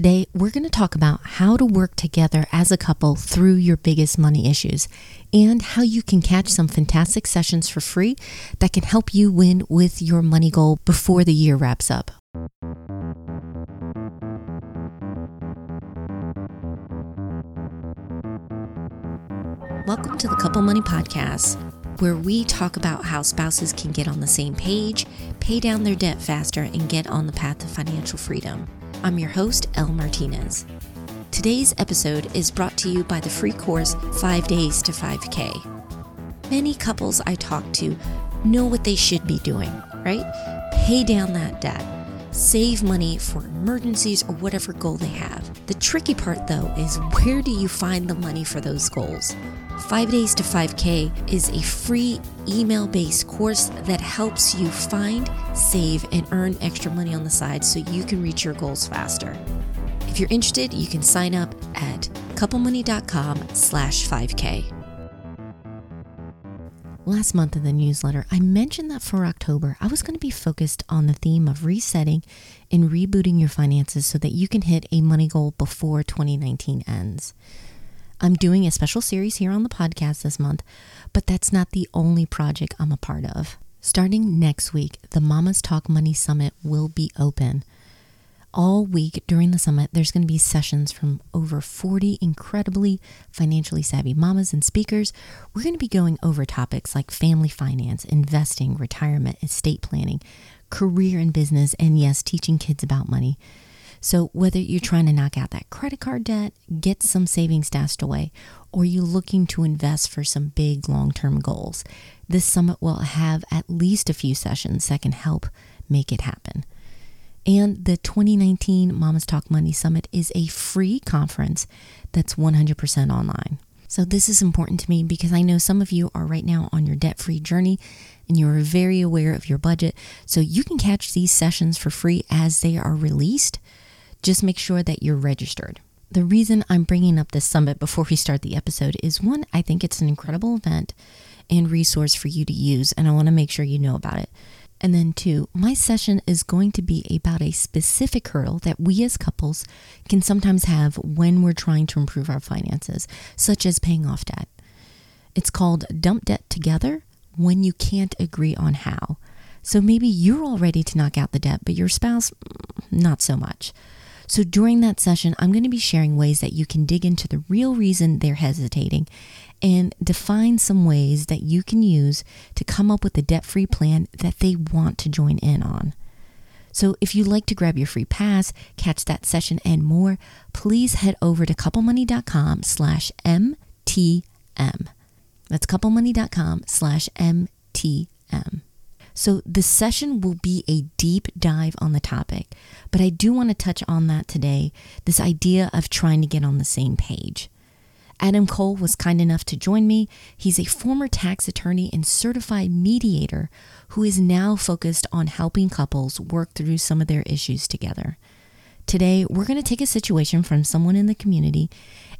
Today, we're going to talk about how to work together as a couple through your biggest money issues and how you can catch some fantastic sessions for free that can help you win with your money goal before the year wraps up. Welcome to the Couple Money Podcast, where we talk about how spouses can get on the same page, pay down their debt faster, and get on the path to financial freedom. I'm your host, Elle Martinez. Today's episode is brought to you by the free course 5 Days to 5K. Many couples I talk to know what they should be doing, right? Pay down that debt, save money for emergencies or whatever goal they have. The tricky part, though, is where do you find the money for those goals? 5 Days to 5K is a free email based course that helps you find, save, and earn extra money on the side so you can reach your goals faster. If you're interested, you can sign up at couplemoney.com slash 5K. Last month in the newsletter, I mentioned that for October, I was going to be focused on the theme of resetting and rebooting your finances so that you can hit a money goal before 2019 ends. I'm doing a special series here on the podcast this month, but that's not the only project I'm a part of. Starting next week, the Mamas Talk Money Summit will be open. All week during the summit, there's going to be sessions from over 40 incredibly financially savvy mamas and speakers. We're going to be going over topics like family finance, investing, retirement, estate planning, career and business, and yes, teaching kids about money. So, whether you're trying to knock out that credit card debt, get some savings stashed away, or you're looking to invest for some big long term goals, this summit will have at least a few sessions that can help make it happen. And the 2019 Mamas Talk Money Summit is a free conference that's 100% online. So, this is important to me because I know some of you are right now on your debt free journey and you're very aware of your budget. So, you can catch these sessions for free as they are released just make sure that you're registered. The reason I'm bringing up this summit before we start the episode is one, I think it's an incredible event and resource for you to use, and I want to make sure you know about it. And then, two, my session is going to be about a specific hurdle that we as couples can sometimes have when we're trying to improve our finances, such as paying off debt. It's called Dump Debt Together when you can't agree on how. So maybe you're all ready to knock out the debt, but your spouse, mm, not so much. So during that session, I'm going to be sharing ways that you can dig into the real reason they're hesitating and define some ways that you can use to come up with a debt free plan that they want to join in on. So if you'd like to grab your free pass, catch that session and more, please head over to couplemoney.com slash MTM. That's couplemoney.com slash MTM. So the session will be a deep dive on the topic, but I do want to touch on that today this idea of trying to get on the same page. Adam Cole was kind enough to join me. He's a former tax attorney and certified mediator who is now focused on helping couples work through some of their issues together. Today, we're going to take a situation from someone in the community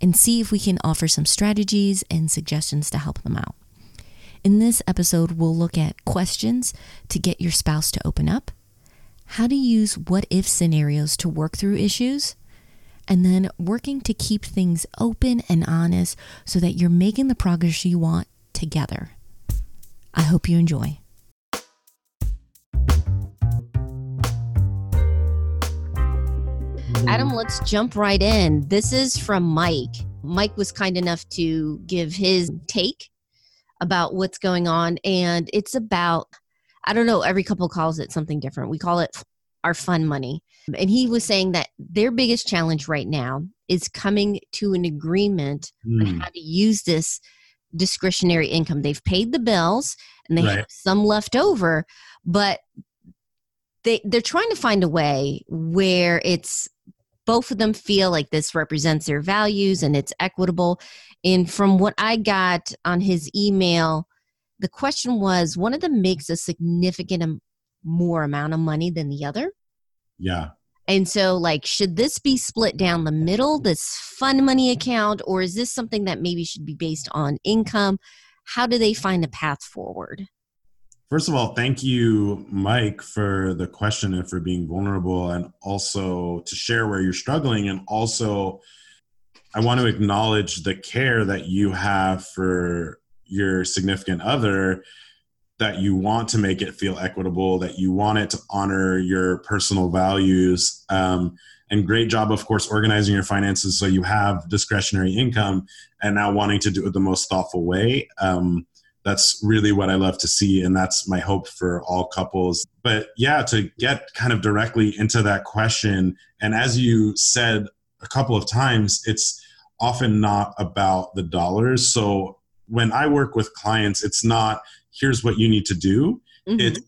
and see if we can offer some strategies and suggestions to help them out. In this episode, we'll look at questions to get your spouse to open up, how to use what if scenarios to work through issues, and then working to keep things open and honest so that you're making the progress you want together. I hope you enjoy. Adam, let's jump right in. This is from Mike. Mike was kind enough to give his take about what's going on. And it's about, I don't know, every couple calls it something different. We call it our fun money. And he was saying that their biggest challenge right now is coming to an agreement mm. on hmm. how to use this discretionary income. They've paid the bills and they right. have some left over, but they they're trying to find a way where it's both of them feel like this represents their values and it's equitable and from what I got on his email, the question was one of them makes a significant more amount of money than the other. Yeah. And so, like, should this be split down the middle, this fund money account, or is this something that maybe should be based on income? How do they find a path forward? First of all, thank you, Mike, for the question and for being vulnerable and also to share where you're struggling. And also, I want to acknowledge the care that you have for your significant other, that you want to make it feel equitable, that you want it to honor your personal values. Um, and great job, of course, organizing your finances so you have discretionary income and now wanting to do it the most thoughtful way. Um, that's really what I love to see. And that's my hope for all couples. But yeah, to get kind of directly into that question, and as you said a couple of times, it's often not about the dollars. So when I work with clients, it's not here's what you need to do. Mm-hmm. It's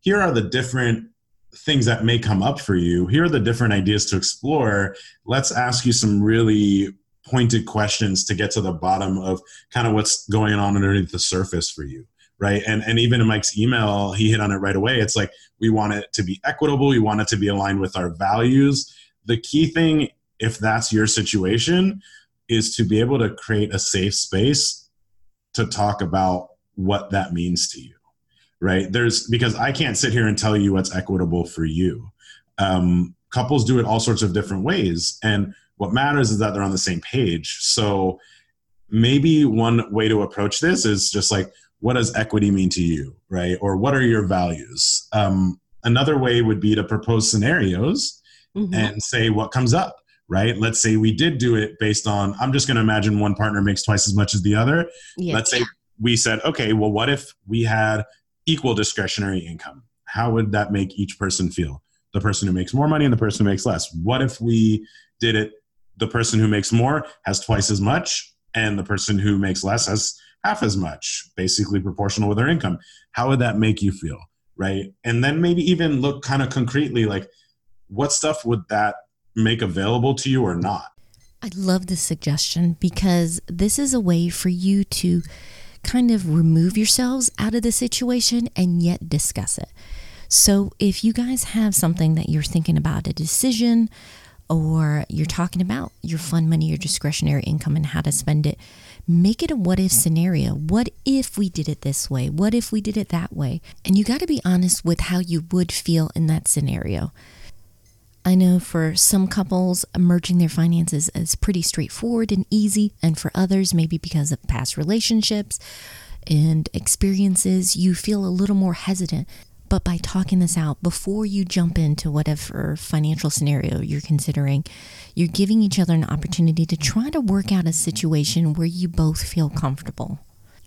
here are the different things that may come up for you. Here are the different ideas to explore. Let's ask you some really pointed questions to get to the bottom of kind of what's going on underneath the surface for you right? And and even in mike's email he hit on it right away. It's like we want it to be equitable. We want it to be aligned with our values. The key thing if that's your situation is to be able to create a safe space to talk about what that means to you right? There's because i can't sit here and tell you what's equitable for you um, couples do it all sorts of different ways and what matters is that they're on the same page. So maybe one way to approach this is just like, what does equity mean to you, right? Or what are your values? Um, another way would be to propose scenarios mm-hmm. and say what comes up, right? Let's say we did do it based on, I'm just going to imagine one partner makes twice as much as the other. Yes. Let's say we said, okay, well, what if we had equal discretionary income? How would that make each person feel? The person who makes more money and the person who makes less. What if we did it the person who makes more has twice as much, and the person who makes less has half as much, basically proportional with their income. How would that make you feel? Right. And then maybe even look kind of concretely like what stuff would that make available to you or not? I love this suggestion because this is a way for you to kind of remove yourselves out of the situation and yet discuss it. So if you guys have something that you're thinking about, a decision, or you're talking about your fund money, your discretionary income, and how to spend it, make it a what if scenario. What if we did it this way? What if we did it that way? And you got to be honest with how you would feel in that scenario. I know for some couples, merging their finances is pretty straightforward and easy, and for others, maybe because of past relationships and experiences, you feel a little more hesitant but by talking this out before you jump into whatever financial scenario you're considering, you're giving each other an opportunity to try to work out a situation where you both feel comfortable.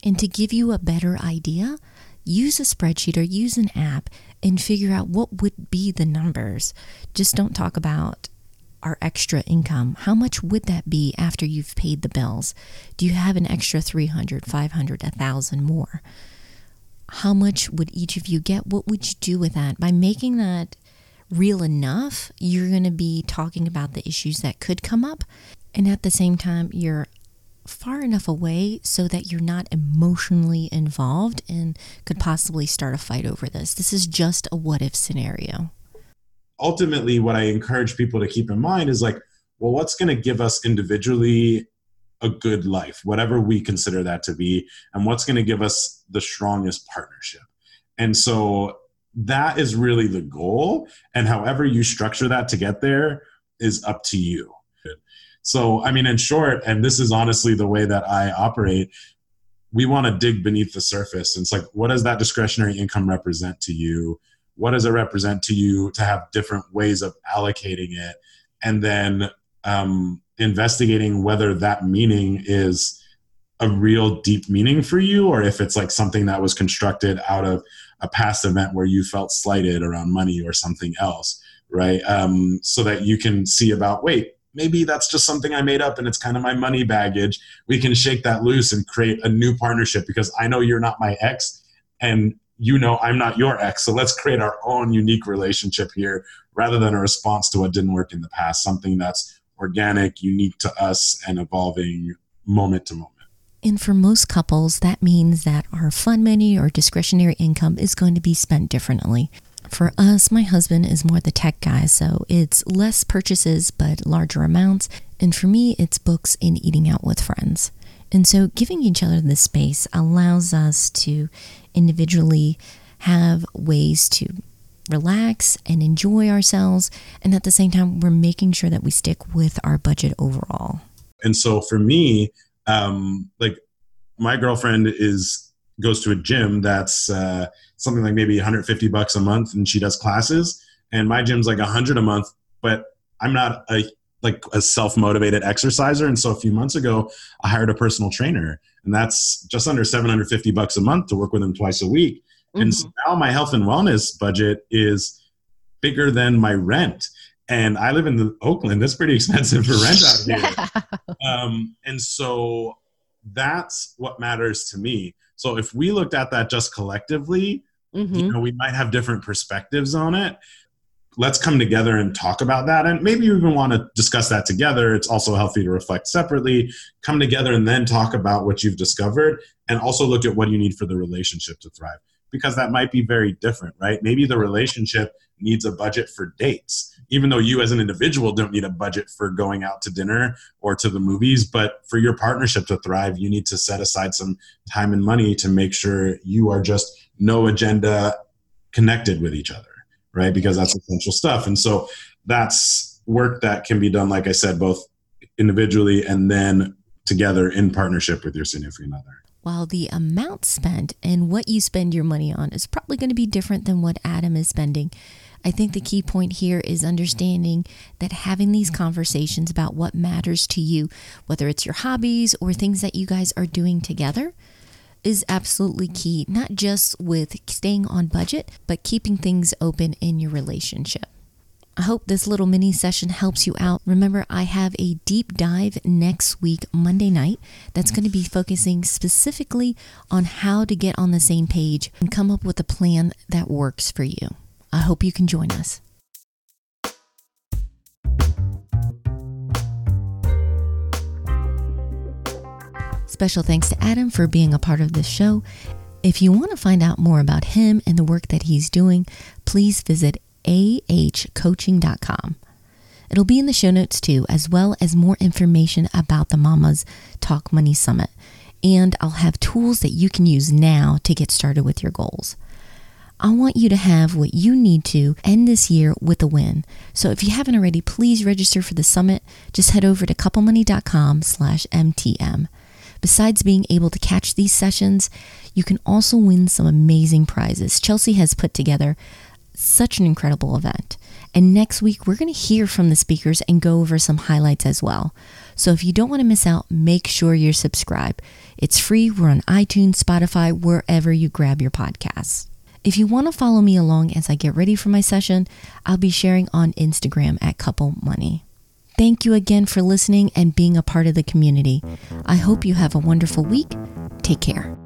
And to give you a better idea, use a spreadsheet or use an app and figure out what would be the numbers. Just don't talk about our extra income. How much would that be after you've paid the bills? Do you have an extra 300, 500, 1000 more? How much would each of you get? What would you do with that? By making that real enough, you're going to be talking about the issues that could come up. And at the same time, you're far enough away so that you're not emotionally involved and could possibly start a fight over this. This is just a what if scenario. Ultimately, what I encourage people to keep in mind is like, well, what's going to give us individually a good life, whatever we consider that to be, and what's going to give us the strongest partnership. And so that is really the goal. And however you structure that to get there is up to you. So, I mean, in short, and this is honestly the way that I operate, we want to dig beneath the surface. And it's like, what does that discretionary income represent to you? What does it represent to you to have different ways of allocating it? And then um, investigating whether that meaning is a real deep meaning for you or if it's like something that was constructed out of a past event where you felt slighted around money or something else right? Um, so that you can see about wait maybe that's just something i made up and it's kind of my money baggage. We can shake that loose and create a new partnership because i know you're not my ex and you know i'm not your ex. So let's create our own unique relationship here rather than a response to what didn't work in the past something that's organic, unique to us, and evolving moment to moment. And for most couples, that means that our fund money or discretionary income is going to be spent differently. For us, my husband is more the tech guy, so it's less purchases but larger amounts. And for me, it's books and eating out with friends. And so giving each other this space allows us to individually have ways to relax and enjoy ourselves. And at the same time, we're making sure that we stick with our budget overall. And so for me, um, like my girlfriend is goes to a gym that's uh, something like maybe 150 bucks a month, and she does classes. And my gym's like 100 a month, but I'm not a like a self motivated exerciser. And so a few months ago, I hired a personal trainer, and that's just under 750 bucks a month to work with him twice a week. Mm-hmm. And so now my health and wellness budget is bigger than my rent. And I live in the Oakland. That's pretty expensive for rent out here. um, and so that's what matters to me. So if we looked at that just collectively, mm-hmm. you know, we might have different perspectives on it. Let's come together and talk about that. And maybe you even want to discuss that together. It's also healthy to reflect separately, come together and then talk about what you've discovered and also look at what you need for the relationship to thrive because that might be very different, right? Maybe the relationship needs a budget for dates, even though you as an individual don't need a budget for going out to dinner or to the movies. But for your partnership to thrive, you need to set aside some time and money to make sure you are just no agenda connected with each other, right? Because that's essential stuff. And so that's work that can be done, like I said, both individually and then together in partnership with your significant other while the amount spent and what you spend your money on is probably going to be different than what Adam is spending. I think the key point here is understanding that having these conversations about what matters to you, whether it's your hobbies or things that you guys are doing together, is absolutely key, not just with staying on budget, but keeping things open in your relationship. I hope this little mini session helps you out. Remember, I have a deep dive next week, Monday night, that's going to be focusing specifically on how to get on the same page and come up with a plan that works for you. I hope you can join us. Special thanks to Adam for being a part of this show. If you want to find out more about him and the work that he's doing, please visit ahcoaching.com. It'll be in the show notes too, as well as more information about the Mamas Talk Money Summit. And I'll have tools that you can use now to get started with your goals. I want you to have what you need to end this year with a win. So if you haven't already, please register for the summit. Just head over to couplemoney.com slash MTM. Besides being able to catch these sessions, you can also win some amazing prizes. Chelsea has put together such an incredible event. And next week, we're going to hear from the speakers and go over some highlights as well. So if you don't want to miss out, make sure you're subscribed. It's free. We're on iTunes, Spotify, wherever you grab your podcasts. If you want to follow me along as I get ready for my session, I'll be sharing on Instagram at Couple Money. Thank you again for listening and being a part of the community. I hope you have a wonderful week. Take care.